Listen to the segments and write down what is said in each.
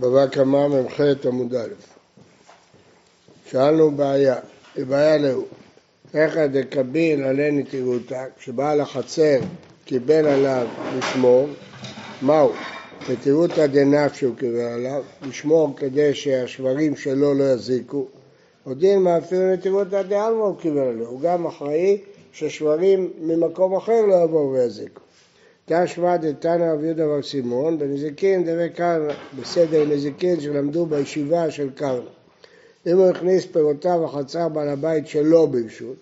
בבא קמא מ"ח עמוד א'. שאלנו בעיה, היא בעיה לאו. איך דקביל עלי נטירותא, כשבעל החצר קיבל עליו לשמור, מהו? נטירותא דנף שהוא קיבל עליו, לשמור כדי שהשברים שלו לא יזיקו. הודין מה אפילו נטירותא דעלמא הוא קיבל עליו, הוא גם אחראי ששברים ממקום אחר לא יבואו ויזיקו. תשמע דתנא רבי יהודה בר סימון בנזיקין דבי קרנא, בסדר נזיקין שלמדו בישיבה של קרנא. אם הוא הכניס פירותיו לחצר בעל הבית שלא ברשות,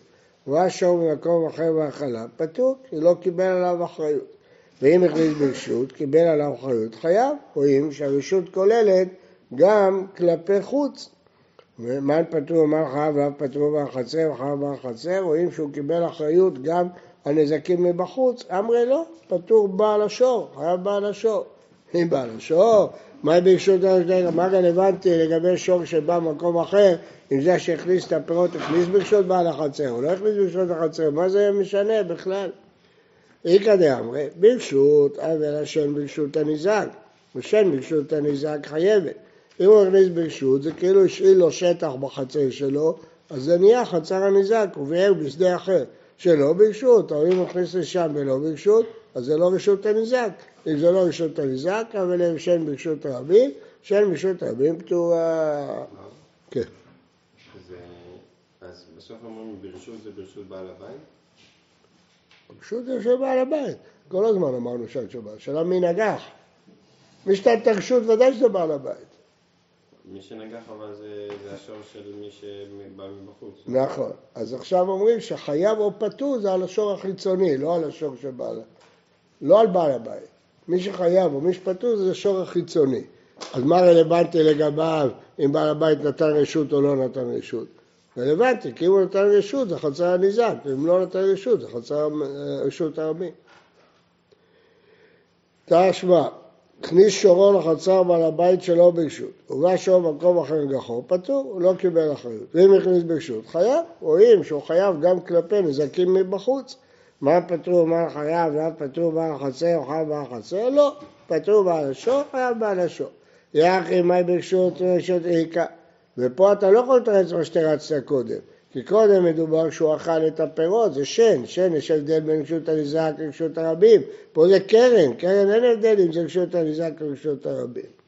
וראה שור ממקום אחר בהאכלה, פטור, כי לא קיבל עליו אחריות. ואם הכניס ברשות, קיבל עליו אחריות, חייב. רואים שהרשות כוללת גם כלפי חוץ. ומן פטור ומן חייב ואף פטור בחצר וחייב בחצר, רואים שהוא קיבל אחריות גם הנזקים מבחוץ, אמרי לא, פטור בעל השור, חייב בעל השור. אם בעל השור, מה ברשות מה רלוונטי לגבי שור שבא ממקום אחר, אם זה שהכניס את הפירות, הכניס ברשות בעל החצר, הוא לא הכניס ברשות החצר, מה זה משנה בכלל? איכא דאמרי, ברשות, אבל השן ברשות הניזק, ושן ברשות הניזק חייבת. אם הוא הכניס ברשות, זה כאילו השאיל לו שטח בחצר שלו, אז זה נהיה חצר הניזק, הוא בשדה אחר. שלא ברשות, אבל אם הוא מכניס לשם ולא ברשות, אז זה לא רשות הניזק. אם זה לא רשות הניזק, אבל הם שאין ברשות הרבים, שאין ברשות הרבים פטורה. כן. אז בסוף אומרים ברשות זה ברשות בעל הבית? ברשות זה ברשות בעל הבית. כל הזמן אמרנו. שאלה מי נגח. מי שתת את הרשות ודאי שזה בעל הבית. מי שנגח אבל זה, זה השור של מי שבא מבחוץ. נכון. אז עכשיו אומרים שחייב או פטור זה על השור החיצוני, לא על השור שבעל... לא על בעל הבית. מי שחייב או מי שפטור זה השור החיצוני. אז מה רלוונטי לגביו אם בעל הבית נתן רשות או לא נתן רשות? רלוונטי, כי אם הוא נתן רשות זה חצר הניזק, ואם לא נתן רשות זה חצר אה, רשות הרבים. תשמע, הכניס שורו לחצר בעל הבית שלו ברשות, ובא שור במקום אחר גחור, פטור, הוא לא קיבל אחריות. ואם הכניס ברשות, חייב, רואים שהוא חייב גם כלפי נזקים מבחוץ. מה פטור ומה חייב, ואף פטור בעל החצר או חייב בעל החצר? לא, פטור בעל השור, חייב בעל השור. יחי מאי ברשות ורשות איכה. ופה אתה לא יכול לתרץ מה שתרצת קודם. כי קודם מדובר שהוא אכל את הפירות, זה שן, שן יש הבדל בין רשות הניזק לרשות הרבים, פה זה קרן, קרן אין הבדל אם זה רשות הניזק לרשות הרבים.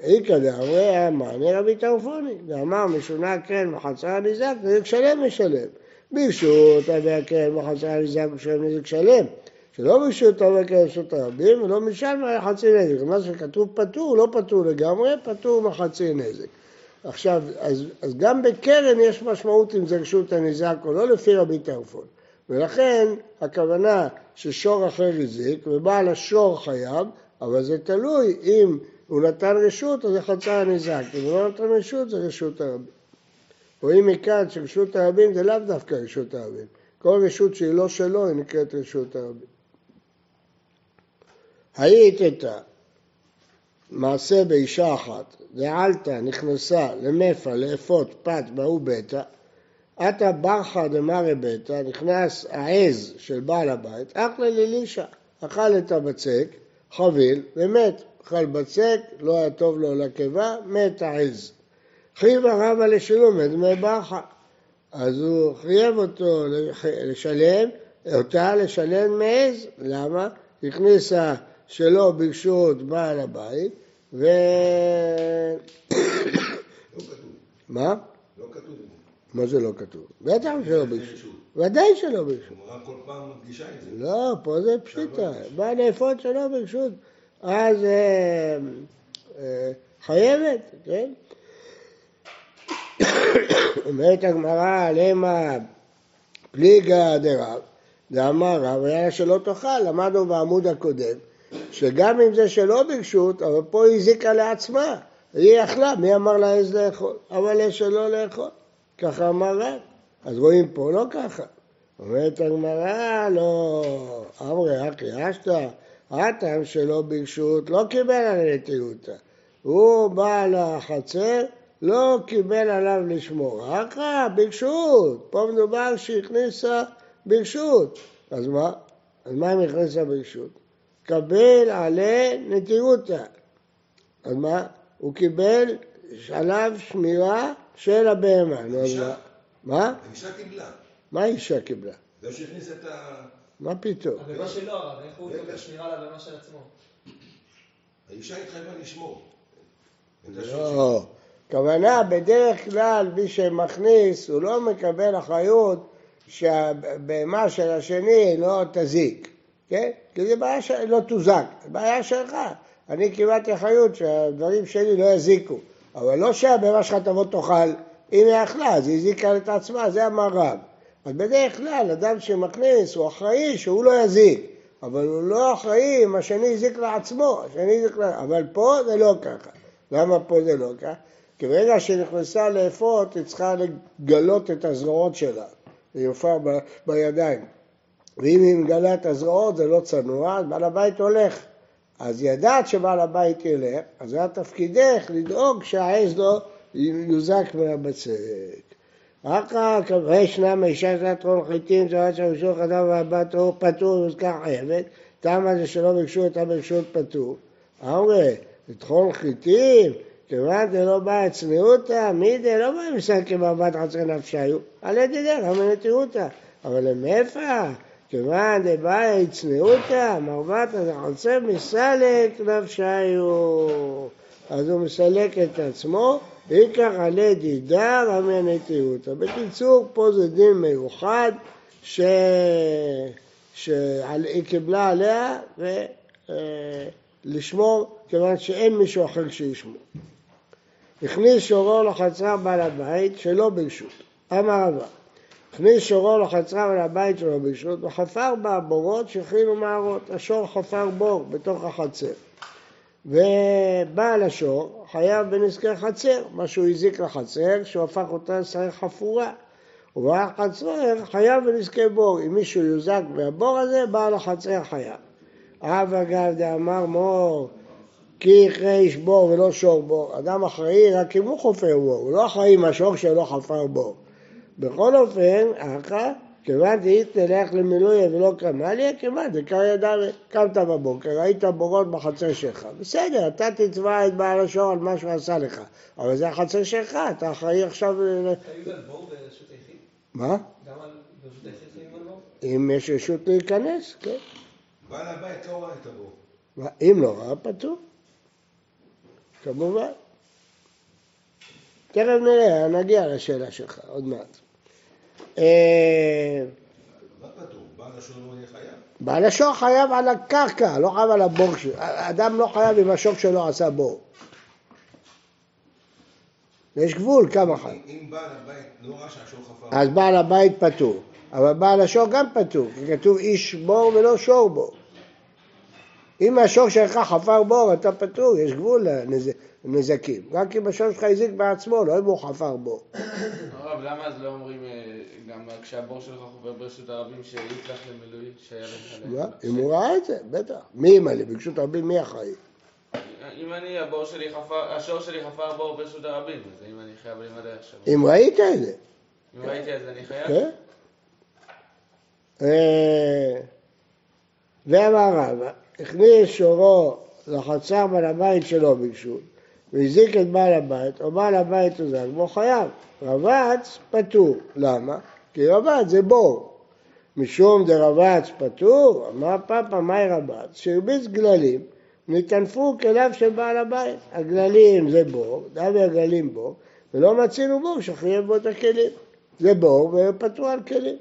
איכא דאמרי אמר רבי טרפוני, ואמר משונה קרן מחצר הניזק, נזק שלם משלם. ברשות אבי הקרן מחצר הניזק משלם נזק שלם. שלא ברשות אבי הקרן רשות הרבים ולא משלם חצי נזק. מה שכתוב פטור, לא פטור לגמרי, פטור מחצי נזק. עכשיו, אז, אז גם בקרן יש משמעות אם זה רשות הניזק או לא, לפי רבי טרפון. ולכן הכוונה ששור אחר הזיק ובעל השור חייב, אבל זה תלוי אם הוא נתן רשות אז זה חצה הניזק, אם הוא לא נתן רשות זה רשות הרבים. רואים מכאן שרשות הרבים זה לאו דווקא רשות הרבים. כל רשות שהיא לא שלו היא נקראת רשות הרבים. היית איתה מעשה באישה אחת, דעלתא נכנסה למפה לאפות פת באו ביתא, עתה ברחה דמרי ביתא, נכנס העז של בעל הבית, אחלה ללישה, אכל את הבצק, חביל ומת. אכל בצק, לא היה טוב לו לקיבה, מת העז. חייבה רבה לשילום דמי ברחה. אז הוא חייב אותו לשלם, אותה לשלם מעז, למה? הכניסה שלא ברשות בעל הבית, ו... מה? לא כתוב. מה זה לא כתוב? בטח שלא ברשות. ודאי שלא ברשות. הגמרא כל פעם מדגישה את זה. לא, פה זה פשיטה. בא לאפות שלא ברשות. אז אה, אה, חייבת, כן? אומרת הגמרא, למה פליגה דרב, ואמר רב, היה שלא תאכל, למדנו בעמוד הקודם, שגם אם זה שלא ברשות, אבל פה היא הזיקה לעצמה, היא יכלה, מי אמר לה איזה לאכול? אבל יש שלא לאכול, ככה אמר רב. אז רואים פה לא ככה. אומרת הגמרא, לא, אמרי אחי אשתא, הטעם שלא ברשות, לא קיבל על נטיותא. הוא בא לחצר, לא קיבל עליו לשמור. אחא, ברשות. פה מדובר שהכניסה ברשות. אז מה? אז מה אם הכניסה ברשות? קבל עלי נטירותא. אז מה? הוא קיבל עליו שמירה של הבהמה. אישה. מה? האישה קיבלה. מה האישה קיבלה? זה שהכניס את ה... מה פתאום? הבהמה שלו הרב, איך הוא מקבל שמירה על הבהמה של עצמו? האישה התחייבה לשמור. לא. כוונה, בדרך כלל מי שמכניס, הוא לא מקבל אחריות שהבהמה של השני לא תזיק, כן? כי זה בעיה של... לא תוזק, זה בעיה שלך. אני קיבלתי אחריות שהדברים שלי לא יזיקו, אבל לא שהבהמה שלך תבוא תאכל, אם היא אכלה, אז היא הזיקה את עצמה, זה אמר רב. אז בדרך כלל, אדם שמכניס, הוא אחראי שהוא לא יזיק, אבל הוא לא אחראי אם השני הזיק לעצמו, השני הזיק לה... אבל פה זה לא ככה. למה פה זה לא ככה? כי ברגע שהיא נכנסה לאפות, היא צריכה לגלות את הזרועות שלה. היא הופעה ב- בידיים. ואם היא מגלה את הזרועות זה לא צנוע, אז בעל הבית הולך. אז ידעת שבעל הבית ילך, אז היה תפקידך לדאוג שהעז לא יוזק מהבצק. אחר כך, וישנם אישה שנת רון חיטים, זוהר שם בשור אדם והבת או פטור ומוזכר חייבת, תמה זה שלא ביקשו אותה ברשות פטור. אמרי, לטחון חיטים, כיוון דלא באה צניעותא, מי דלא באה מסלקי מבט חצר נפשיו, על ידי דרך המנתיעותא. אבל מאיפה? כיוון דבאה צניעותא, מרבתא דחצר מסלק נפשיו. אז הוא מסלק את עצמו, ויקח עלי דידר המנתיעותא. בקיצור, פה זה דין מיוחד ש... שהיא קיבלה עליה ולשמור, כיוון שאין מישהו אחר שישמור. הכניס שורו לחצר בעל הבית שלא ברשות. אמר רבא, הכניס שורו לחצר בעל הבית שלא ברשות וחפר בה בורות שהכינו מערות. השור חפר בור בתוך החצר. ובעל השור חייב בנזקי חצר, מה שהוא הזיק לחצר, שהוא הפך אותה לשרי חפורה. ובעל החצר חייב בנזקי בור. אם מישהו יוזק מהבור הזה, בעל החצר חייב. אב אגב דאמר מור, כי יכרה איש בור ולא שור בור. אדם אחראי רק אם הוא חופר בור, הוא לא אחראי אם השור שלו חפר בור. בכל אופן, אחא, כיוון דהית תלך למילוי ולא קמליה, כיוון דקר ידע קמת בבוקר, ראית בורות בחצר שלך. בסדר, אתה תתבע את בעל השור על מה שהוא עשה לך, אבל זה החצר שלך, אתה אחראי עכשיו... היו על בור ברשות היחיד? מה? גם על ברשות היחיד? אם יש רשות להיכנס, כן. בעל הבית לא ראה את הבור. אם לא ראה, פטור. כמובן. תכף נראה, נגיע לשאלה שלך, עוד מעט. אה? בעל השור לא חייב? בעל השור חייב על הקרקע, לא חייב על הבור שלו. אדם לא חייב אם השור שלו עשה בור. יש גבול כמה חייב. אם- אם בעל הבית לא ראה שהשור חפר, אז בעל הבית פטור, אבל בעל השור גם פטור, כי כתוב איש בור ולא שור בור. אם השור שלך חפר בור, אתה פטור, יש גבול לנזקים. רק אם השור שלך הזיק בעצמו, לא אם הוא חפר בור. הרב, למה אז לא אומרים, כשהבור שלך חובר ברשות הרבים, שיצלח למילוי, שהיה לך... אם הוא ראה את זה, בטח. מי ימלא? ביקשו רבים, מי אחראי? אם אני, הבור שלי חפר, השור שלי חפר בור ברשות הרבים, אז האם אני חייב למלא עכשיו? אם ראית את זה, אם ראיתי אז אני חייב? כן? אה, ואמר רבא, הכניס שורו לחצר בעל הבית שלא ביקשו, והזיק את בעל הבית, או בעל הבית הוזק בו חייב. רבץ פטור. למה? כי רבץ זה בור. משום דרבץ פטור, אמר פאפא מאי רבץ, שהרביץ גללים, נטנפו כליו של בעל הבית. הגללים זה בור, דווי הגללים בור, ולא מצינו בור שחייב בו את הכלים. זה בור ופטור על כלים.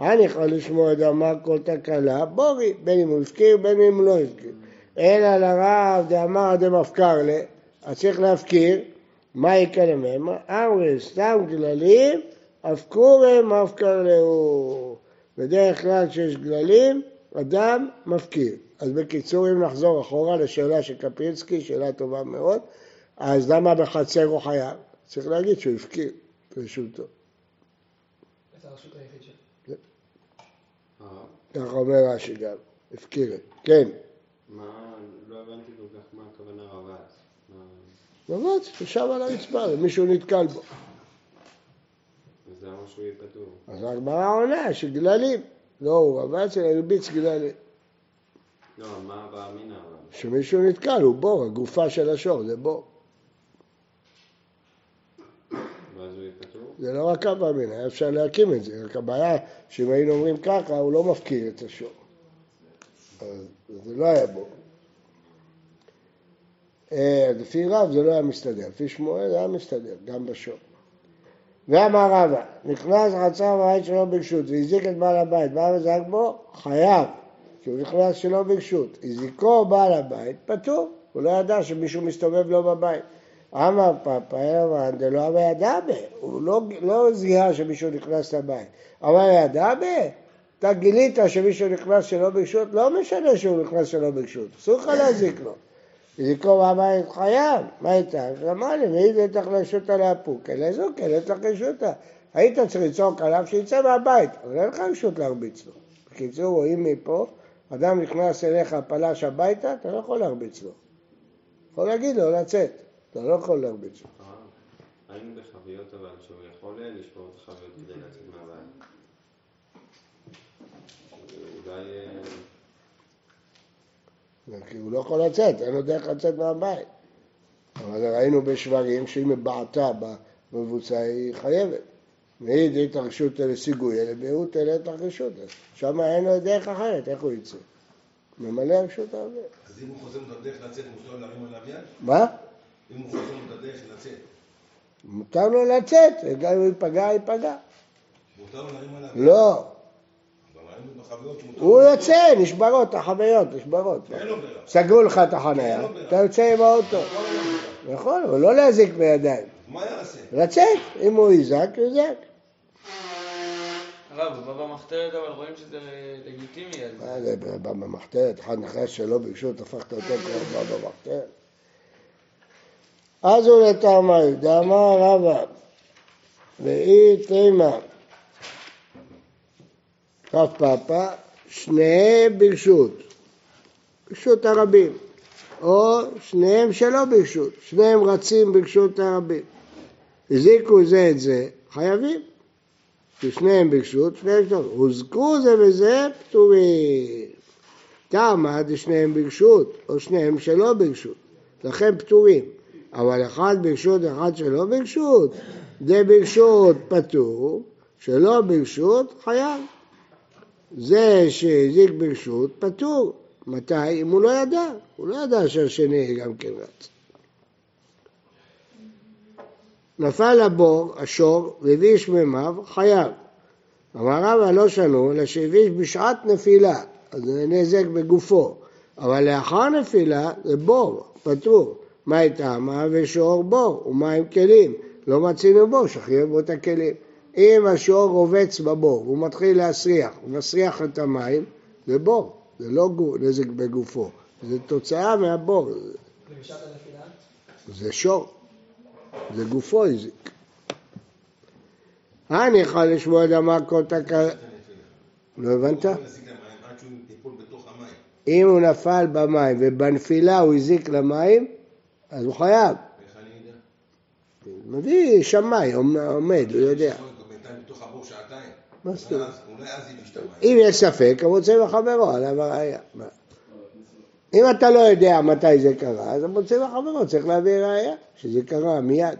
אני יכול לשמוע את אמר כל תקלה, בורי, בין אם הוא הפקיר בין אם לא הפקיר. אלא לרב דאמר דמפקר ל, אז צריך להפקיר, מה יקרה מהם? אמרי סתם גללים, הפקורי מפקר להו. בדרך כלל כשיש גללים, אדם מפקיר. אז בקיצור, אם נחזור אחורה לשאלה של קפינסקי, שאלה טובה מאוד, אז למה בחצר הוא חייב? צריך להגיד שהוא הפקיר ברשותו. הרב, ככה אומר רש"י גם, הפקירת. כן, מה, לא הבנתי כל כך מה הכוונה רבץ. רבץ, ישב על הרצפה, ומישהו נתקל בו. אז למה שהוא יהיה פטור? אז הגמרא עונה שגללים. לא, הוא רבץ, אלא הרביץ גללים. לא, מה הבא אמינא אבל? שמישהו נתקל, הוא בור, הגופה של השור זה בור. זה לא רק אבא אמינא, היה אפשר להקים את זה, רק הבעיה שאם היינו אומרים ככה, הוא לא מפקיר את השור. אז זה לא היה בו. אה, לפי רב זה לא היה מסתדר, לפי שמואל זה היה מסתדר, גם בשור. ואמר רבא, נכנס חצר בית שלא ברשות והזיק את בעל הבית, בא וזרק בו, חייב, כי הוא נכנס שלא ברשות. הזיקו בעל הבית, פטור, הוא לא ידע שמישהו מסתובב לו בבית. אמר פאפאי אמר דלא אמר ידע בה, הוא לא, לא זיהה שמישהו נכנס לבית. אמר ידע בה, אתה גילית שמישהו נכנס שלא ברשות, לא משנה שהוא נכנס שלא ברשות, אסור לך להזיק לו. זיקו מהבית חייב, מה איתה? אמר לי, ואם זה צריך לשוטה לאפוק, אלא זוק, אלא צריך לשוטה. היית צריך לצעוק עליו שיצא מהבית, אבל אין לך רשות להרביץ לו. בקיצור, רואים מפה, אדם נכנס אליך, פלש הביתה, אתה לא יכול להרביץ לו. יכול להגיד לו לצאת, אתה לא יכול להרביץ לו. אה, היינו בחביות אבל שהוא יכול לשבור את החביות כדי לצאת מהבית. אולי... כי הוא לא יכול לצאת, אין לו דרך לצאת מהבית. אבל ראינו בשברים שאם היא בעטה במבוצע היא חייבת. מעיד את הרשות לסיגוי, אלא מיעוט אלא את הרשות. שם אין לו דרך אחרת, איך הוא יצא? ממלא רשות העובד. אז אם הוא חוזר את הדרך לצאת, מותר להרים עליו יד? מה? אם הוא חוזר את הדרך לצאת, מותר לו לצאת, גם אם הוא ייפגע, ייפגע. מותר לו להרים עליו יד? לא, אבל ראינו בחביות שמותר הוא יוצא, נשברות, החוויות נשברות. סגרו לך את החניה, אתה יוצא עם האוטו. נכון, אבל לא להזיק בידיים. מה יעשה? לצאת, אם הוא יזעק, יזעק. הרב, הוא בא במחתרת אבל רואים שזה לגיטימי. מה זה בא במחתרת, אחד נכנס שלא ברשות, הפכת אותו כבר בא במחתרת. אז הוא לטעמי, דאמר רבא, ואי תימא, כף פאפא, שניהם ברשות, ברשות הרבים, או שניהם שלא ברשות, שניהם רצים ברשות הרבים. הזיקו זה את זה, חייבים. ששניהם ברשות, שניהם שלא. הוזכרו זה וזה פטורים. כמה דשניהם ברשות, או שניהם שלא ברשות. לכן פטורים. אבל אחד ברשות, אחד שלא ברשות, זה ברשות פטור, שלא ברשות חייב. זה שהזיק ברשות פטור. מתי? אם הוא לא ידע. הוא לא ידע שהשני גם כן רץ. נפל לבור השור והביש מימיו, חייב. אמר רבא לא שנו, אלא שהביש בשעת נפילה, אז זה נזק בגופו. אבל לאחר נפילה זה בור, פטור. מה איתמה ושור בור, ומה עם כלים? לא מצינו בור, שחייב בו את הכלים. אם השור רובץ בבור והוא מתחיל להסריח, הוא מסריח את המים, זה בור, זה לא נזק בגופו, זה תוצאה מהבור? זה שור, זה גופו הזיק. הניחא לשמוע דמה כל תקלה, לא הבנת? הוא. אם הוא נפל במים ובנפילה הוא הזיק למים, אז הוא חייב. איך אני יודע? מביא שמאי, עומ- עומד, הוא יודע. המים. אם יש ספק, המוצא בחברו, עליו הראייה. מה? אם אתה לא יודע מתי זה קרה, אז המוצא בחברו צריך להביא ראייה, שזה קרה מיד.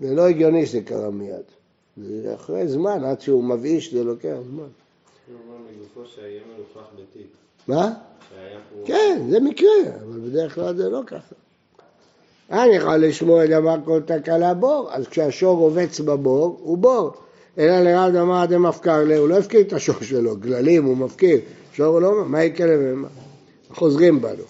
זה לא הגיוני שזה קרה מיד. זה אחרי זמן, עד שהוא מבאיש זה לוקח זמן. הוא. מה? הוא... כן, זה מקרה, אבל בדרך כלל זה לא ככה. יכול לשמוע דבר כל תקלה בור, אז כשהשור רובץ בבור, הוא בור. אלא לרב דמר דמפקר לה, הוא לא הפקיר את השור שלו, גללים הוא מפקיר, שור הוא לא, מה יקרה ומה? חוזרים בנו.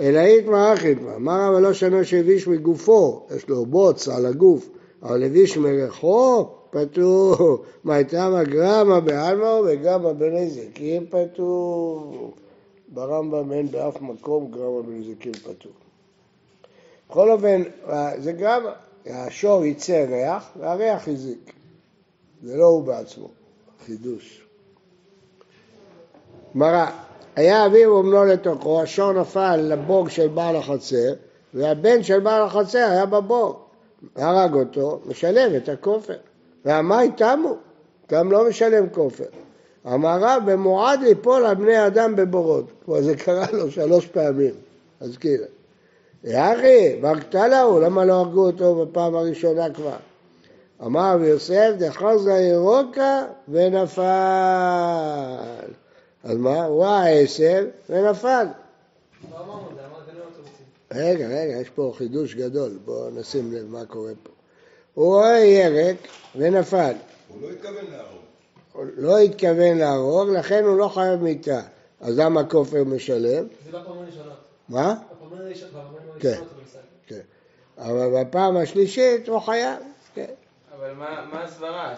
אלא איתמר אחי איתמר, מה רב לא שנו שהביש מגופו, יש לו בוץ על הגוף, אבל הביש מריחו, פטור. מה הייתה גרמה בעלמא וגרמה בנזיקים פטור. ברמב"ם אין באף מקום גרמה בנזיקים פטור. בכל אופן, זה גרמה, השור יצא ריח והריח הזיק. זה לא הוא בעצמו, חידוש. גמרא, היה אביו ובנו לתוכו, השור נפל לבוג של בעל החצר, והבן של בעל החצר היה בבוג. הרג אותו, משלם את הכופר. והמאי תמו, גם לא משלם כופר. אמר רב, במועד ליפול על בני אדם בבורות. כבר זה קרה לו שלוש פעמים, אז כאילו. יחי, בקתלה הוא, למה לא הרגו אותו בפעם הראשונה כבר? אמר רבי יוסף, דחזה ירוקה ונפל. אז מה? הוא ראה עשב ונפל. לא. רגע, רגע, יש פה חידוש גדול, בואו נשים לב מה קורה פה. הוא רואה ירק ונפל. הוא לא התכוון להרוג. הוא לא התכוון להרוג, לכן הוא לא חייב מיתה. אז למה כופר משלם? זה בפעמים הראשונות. מה? כן. כן. אבל בפעם השלישית הוא חייב. כן. אבל מה מה הסברה?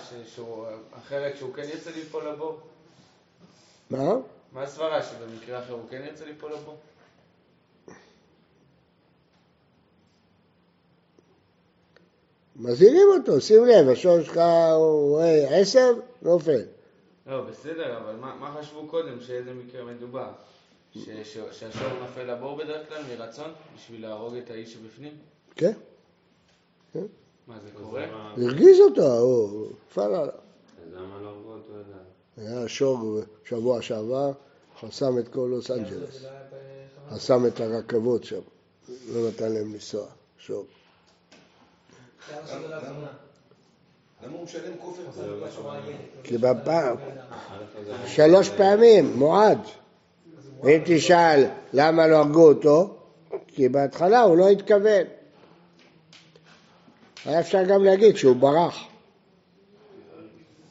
אחרת שהוא כן ירצה ליפול לבור? מה? מה הסברה? שבמקרה אחר הוא כן ירצה ליפול לבור? מזהירים אותו, שים לב, השור שלך הוא רואה עשב, נופל. לא, בסדר, אבל מה מה חשבו קודם שאיזה מקרה מדובר? שהשור נופל לבור בדרך כלל מרצון בשביל להרוג את האיש שבפנים? כן, מה זה קורה? הרגיז אותו, הוא נפל עליו. אז למה לא הרגו אותו עדיין? היה שור בשבוע שעבר, חסם את כל לוס זה אנג'לס. לא בחווה. חסם את הרכבות שם, לא נתן להם לנסוע, שור. לא. למה הוא משלם כופר? לא. כי בפעם, א', זה- שלוש פעמים, מועד. ואם תשאל למה לא הרגו אותו, כי בהתחלה הוא לא התכוון. היה אפשר גם להגיד שהוא ברח.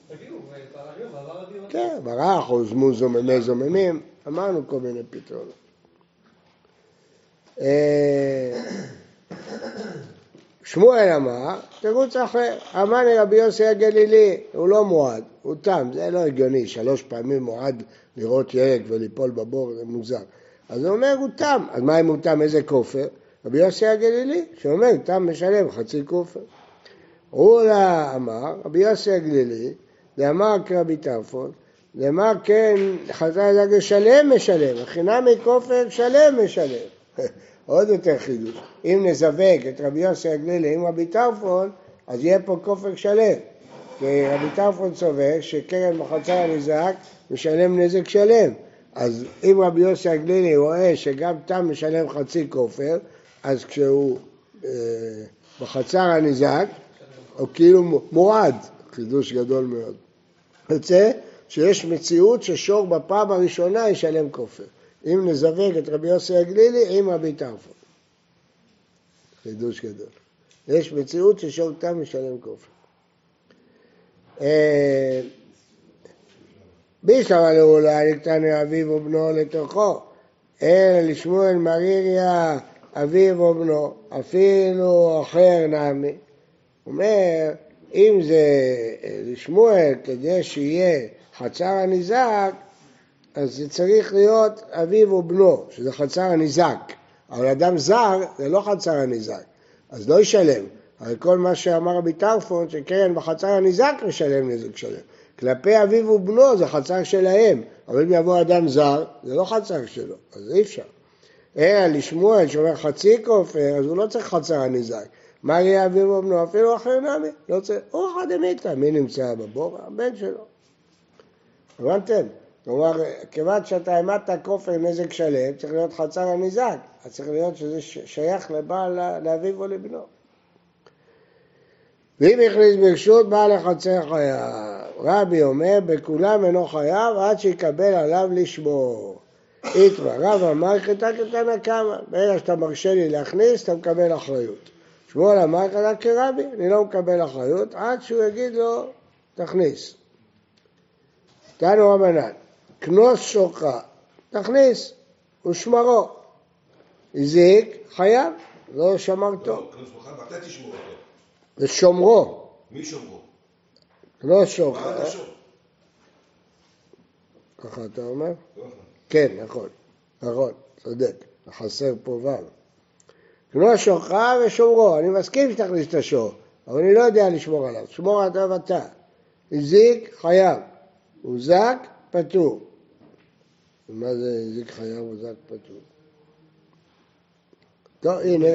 הביאו. כן, ברח, או זמו זוממי זוממים, אמרנו כל מיני פתרונות. שמואל אמר, תירוץ אחר, אמרני רבי יוסי הגלילי, הוא לא מועד, הוא תם, זה לא הגיוני, שלוש פעמים מועד לראות ירק וליפול בבור, זה מוזר. אז הוא אומר, הוא תם, אז מה אם הוא תם, איזה כופר? רבי יוסי הגלילי, שאומר, תם משלם חצי כופר. רולה אמר, רבי יוסי הגלילי, דאמר כרבי טרפון, דאמר כן, חז"ל זג שלם משלם, החינמי כופר שלם משלם. עוד יותר חידוש. אם נזווג את רבי יוסי הגלילי עם רבי טרפון, אז יהיה פה כופר שלם. כי רבי טרפון סובר שקרן בחצר הנזעק משלם נזק שלם. אז אם רבי יוסי הגלילי רואה שגם תם משלם חצי כופר, אז כשהוא אה, בחצר הנזעק, הוא כאילו מועד, חידוש גדול מאוד. יוצא שיש מציאות ששור בפעם הראשונה ישלם כופר. אם נזווג את רבי יוסי הגלילי עם רבי טרפון. חידוש גדול. יש מציאות ששור תם משלם כופר. אה, בישלמה לאולי נקטני אביו ובנו לתוכו, אלא לשמואל מריריה אביו ובנו, אפילו אחר נמי. אומר, אם זה אה, לשמואל כדי שיהיה חצר הניזק, אז זה צריך להיות אביו ובנו, שזה חצר הניזק. אבל אדם זר זה לא חצר הניזק, אז לא ישלם. הרי כל מה שאמר רבי טרפון, שקרן בחצר הניזק משלם נזק שלם. כלפי אביו ובנו זה חצר שלהם, אבל אם יבוא אדם זר, זה לא חצר שלו, אז אי אפשר. אלא לשמואל שאומר חצי כופר, אז הוא לא צריך חצר הניזק. מה יהיה אביו ובנו? אפילו אחר נמי, לא צריך. הוא אחד דמיתא, מי נמצא בבור? הבן שלו. הבנתם? כלומר, כיוון שאתה העמדת כופר נזק שלם, צריך להיות חצר הניזק, אז צריך להיות שזה שייך לבעל, לאביו או לבנו. ואם הכניס ברשות בעל החצר חייב, רבי אומר, בכולם אינו חייב עד שיקבל עליו לשמור. איתרא, רב אמר כתא כתנא קמא, ברגע שאתה מרשה לי להכניס, אתה מקבל אחריות. שמואל אמר כתא כרבי, אני לא מקבל אחריות עד שהוא יגיד לו, תכניס. תנו רבנן, כנוס שוחה, תכניס, ושמרו. הזיק, חייב, לא שמרתו. לא, כנוס מוכן, ואתה תשמור אותו. ושומרו, מי שומרו? כנוס שוחה. ככה אתה אומר? לא נכון. כן, נכון, נכון, צודק, חסר פה ו'. כנוס שוחה ושומרו, אני מסכים שתכניס את השור, אבל אני לא יודע לשמור עליו, שמור עליו אתה. הזיק, חייב. הוזק, פטור. מה זה הזיק חייב, הוזק, פטור? טוב, הנה.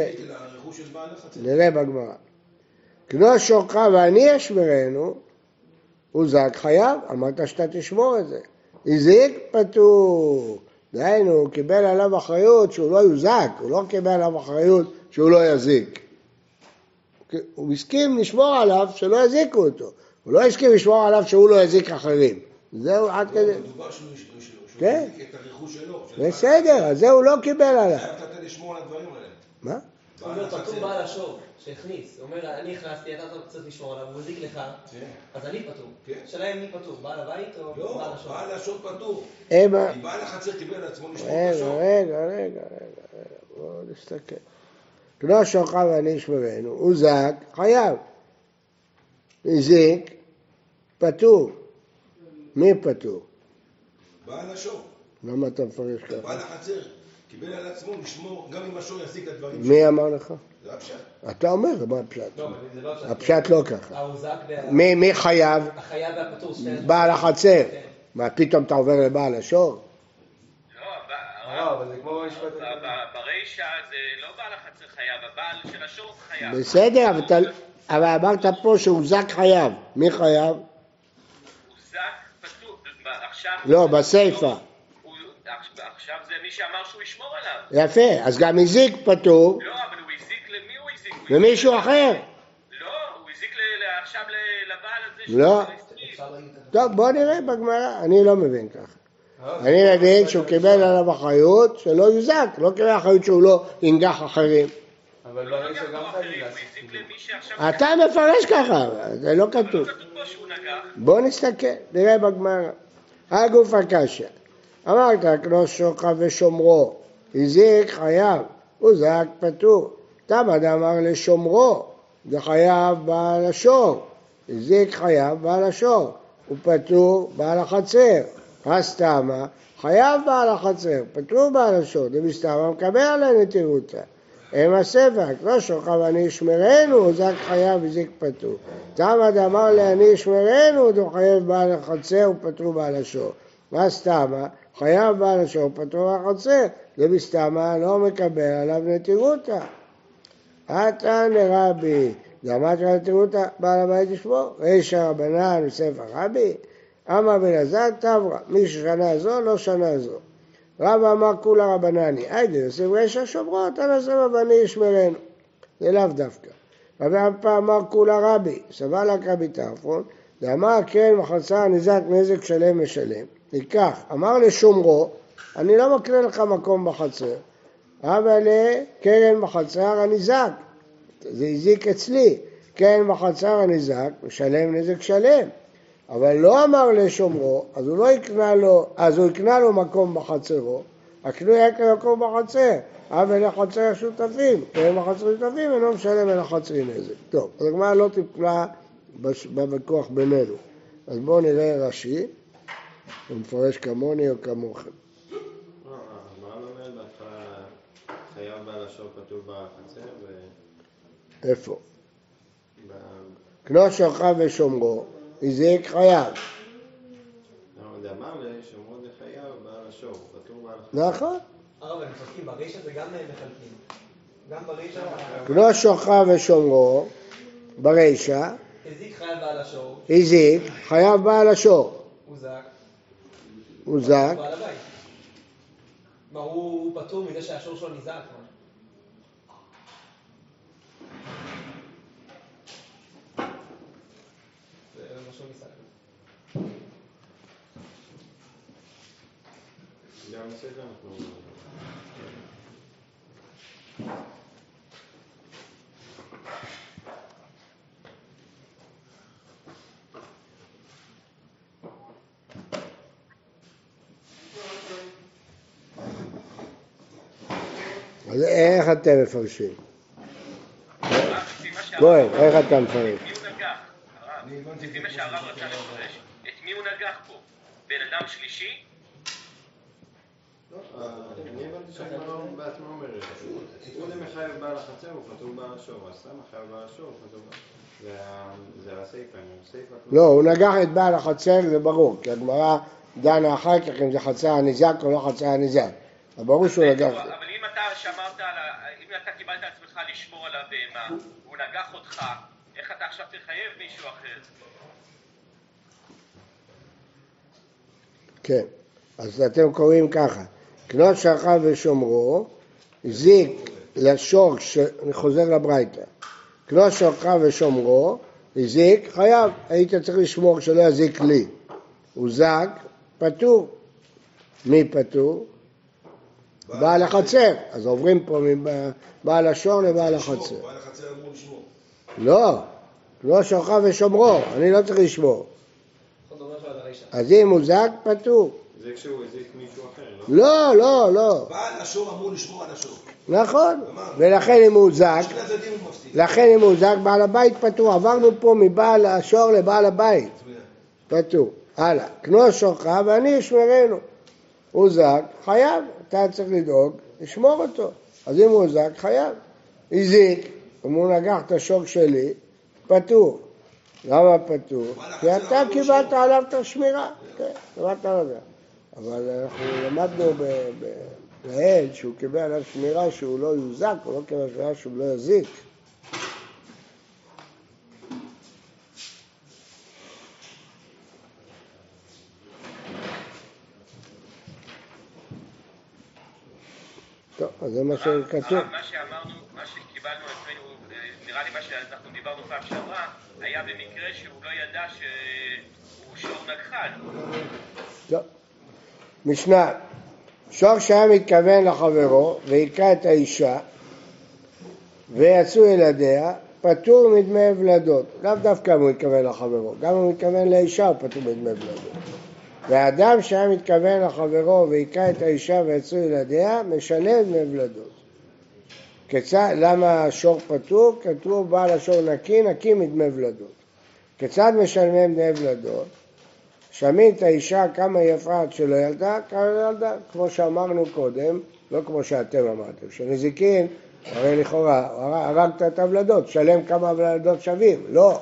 נראה בגמרא. כנוס שורך ואני אשמרנו, הוזק חייב, אמרת שאתה תשמור את זה. הזיק פטור. דהיינו, הוא קיבל עליו אחריות שהוא לא יוזק, הוא לא קיבל עליו אחריות שהוא לא יזיק. הוא הסכים לשמור עליו שלא יזיקו אותו, הוא לא הסכים לשמור עליו שהוא לא יזיק אחרים. זהו עד כדי... מדובר שהוא כן. את הרכוש שלו. של בסדר, אז זה הוא לא קיבל עליו. חייב לתת לשמור על הדברים האלה. מה? הוא אומר, פטור בעל השור, שהכניס. הוא אומר, אני הכנסתי, אתה צריך לשמור עליו, הוא הזיק לך, כן. אז אני פטור. כן. השאלה אם מי פטור, בעל הבית או לא, בעל השור? בעל השור פטור. כי בעל החצר קיבל על עצמו לשמור את רגע, השור. רגע, רגע, רגע, רגע, בואו נסתכל. לא שוכב אני ישמרנו, הוא זק, חייב. הזיק, פטור. מי פטור? בעל השור. למה אתה מפרש ככה? בעל החצר קיבל על עצמו לשמור, גם אם השור יזיק את הדברים מי אמר לך? זה הפשט. אתה אומר, מה הפשט? לא, לא הפשט. הפשט לא ככה. וה... מי מי חייב? החייב והפטור. בעל החצר. כן. מה, פתאום אתה עובר לבעל השור? לא, לא, אבל זה לא בעל החצר חייב, הבעל של השור חייב. בסדר, אבל אמרת פה שהוא זק חייב. מי חייב? הוא זק פטור, ב- עכשיו... לא, בסיפא. הוא- עכ- עכשיו זה מי שאמר שהוא ישמור עליו. יפה, אז גם הזיק פטור, לא, אבל הוא הזיק, למי הוא הזיק? הזיק- אחר. לא, הוא הזיק עכשיו ל- לבעל הזה לא. שהוא הסכים. טוב, בוא נראה בגמרא, אני לא מבין ככה. אני מבין שהוא קיבל עליו אחריות שלא יוזק, לא קיבל אחריות שהוא לא ינגח אחרים. אבל לא נגח חייבים אחרים, הוא הזיק. למי שעכשיו... אתה מפרש ככה, זה לא אבל לא כתוב. כתוב פה שהוא נגח. בוא נסתכל, נראה בגמרא. הגוף הקשה. אמרת, קנוס שוכב ושומרו, הזיק חייב, הוזק פטור. תמה דאמר לשומרו, דחייב בעל השור. הזיק חייב בעל השור, הוא פטור בעל החצר. הסתמה, חייב בעל החצר, פטור בעל השור, דמסתמה מקבל עליה הם הספק, לא שוכב אני ישמרנו, הוזק חייב הזיק פטור. תמה דאמר אני ישמרנו, דו חייב בעל החצר ופטור בעל השור. מה סתמה? חייב בעל השור, פטור בעל החצר. זה מסתמה לא מקבל עליו נטירותא. עתה לרבי, דאמרת נטירותא, בעל הבית ישמור. רישא רבנן וספר רבי. אמר בן עזר תברא, מי ששנה זו לא שנה זו. רבא אמר כולה רבנני, היידה יוסף רשע שומרו, תנא סבא בני ישמרנו. זה לאו דווקא. רבי אבא אמר כולה רבי, סבל רק רבי טרפון, ואמר כן מחצה נזק נזק שלם משלם. ניקח, אמר לשומרו, אני לא מקנה לך מקום בחצר, אבל קרן בחצר הניזק, זה הזיק אצלי, קרן בחצר הניזק, משלם נזק שלם. אבל לא אמר לשומרו, אז הוא לא יקנה לו, אז הוא יקנה לו מקום בחצרו, הקנו יקנה מקום בחצר, אבל לחצר שותפים, והם החצר שותפים אינו משלם אל החצרי נזק. טוב, אז הגמרא לא טיפלה בוויכוח בינינו. אז בואו נראה רש"י, הוא מפרש כמוני או כמוכם. לא, ו... איפה? קנו שוכב ושומרו, הזיק חייב. לא, החצר. נכון. קנו שוכב ושומרו, ברישא, הזיק חייב בעל השור, הזיק, חייב בעל השור. הוזק, הוזק, בעל הבית. מה, הוא הוא פטור מזה שהשור שלו נזעק? מה? זה מה שהוא ניסה. גם בסדר אנחנו... אז איך אתם מפרשים? כהן, איך אתה מפרש? לפי מה שהרב רצה לפרש, את מי הוא נגח פה? בן אדם שלישי? אה, אני הבנתי שהגמרא בעצמה אומרת, הוא זה מחייב בעל החצר, הוא פטור בעל השור, אז סתם מחייב בעל השור, הוא פטור בעל... זה ה- זה על הסיפא, אני הסיפא... לא, הוא נגח את בעל החצר, זה ברור, כי הגמרא דנה אחר כך אם זה חצר הניזק או לא חצר הניזק. אבל ברור שהוא נגח. אבל אם אתה שמרת על ה... אם אתה קיבלת על עצמך לשמור על הבהמה, הוא נגח אותך, איך אתה עכשיו תחייב מישהו אחר? כן. אז אתם קוראים ככה, קנות שכב ושומרו, הזיק לשור, ש... אני חוזר לברייתא, קנות שכב ושומרו, הזיק, חייב, היית צריך לשמור שלא יזיק לי. הוזק, פטור. מי פטור? בעל החצר. אז עוברים פה מבעל השור לבעל החצר. בעל החצר אמור לשמור. לא, לא שורך ושומרו, אני לא צריך לשמור. אז אם הוזק, פטור. זה כשהוא הזיק מישהו אחר, לא? לא, לא, לא. בעל השור אמור לשמור על השור. נכון. ולכן אם הוא הוזק. לכן אם הוא הוזק, בעל הבית פטור. עברנו פה מבעל השור לבעל הבית. פטור. הלאה. קנו שורך ואני אשמרנו. הוא זק, חייב. אתה צריך לדאוג, לשמור אותו. אז אם הוא זק, חייב. הזיק, אם הוא נגח את השור שלי, פטור. למה פטור? כי אתה קיבלת עליו את השמירה. כן, קיבלת עליו. אבל אנחנו למדנו ב- ב- לעיל שהוא קיבל עליו שמירה שהוא לא יוזק, הוא לא קיבל שמירה שהוא לא יזיק. טוב, אז זה מה שכתוב. הרב, מה שאמרנו, מה שקיבלנו אצלנו, אה, נראה לי מה שאנחנו דיברנו פעם שעברה, היה במקרה שהוא לא ידע שהוא שור נגחן. משנה, שור שהיה מתכוון לחברו והיכה את האישה ויצאו ילדיה, פטור מדמי ולדות. לאו דווקא אם הוא התכוון לחברו, גם אם הוא מתכוון לאישה הוא פטור מדמי ולדות. והאדם שהיה מתכוון לחברו והיכה את האישה ויצאו ילדיה, משלם דמי ולדות. כיצד, למה השור פטור? כתוב בעל השור נקי, נקי מדמי ולדות. כיצד משלמים דמי ולדות? שמים את האישה כמה יפה עד שלא ילדה, כמה לא ילדה, כמו שאמרנו קודם, לא כמו שאתם אמרתם, שנזיקין, הרי לכאורה, הר- הרגת את הוולדות, שלם כמה הוולדות שווים, לא,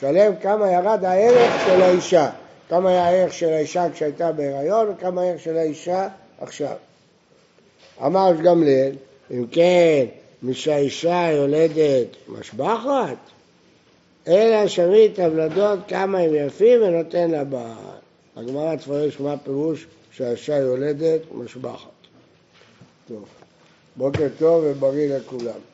שלם כמה ירד הערך של האישה, כמה היה הערך של האישה כשהייתה בהיריון וכמה הערך של האישה עכשיו. אמר גמליאל, אם כן, משהאישה יולדת משבחת, אלא שמי את הוולדות כמה הם יפים ונותן לבעל. הגמרא תפרש מה הפירוש שהאישה יולדת משבחת. טוב, בוקר טוב ובריא לכולם.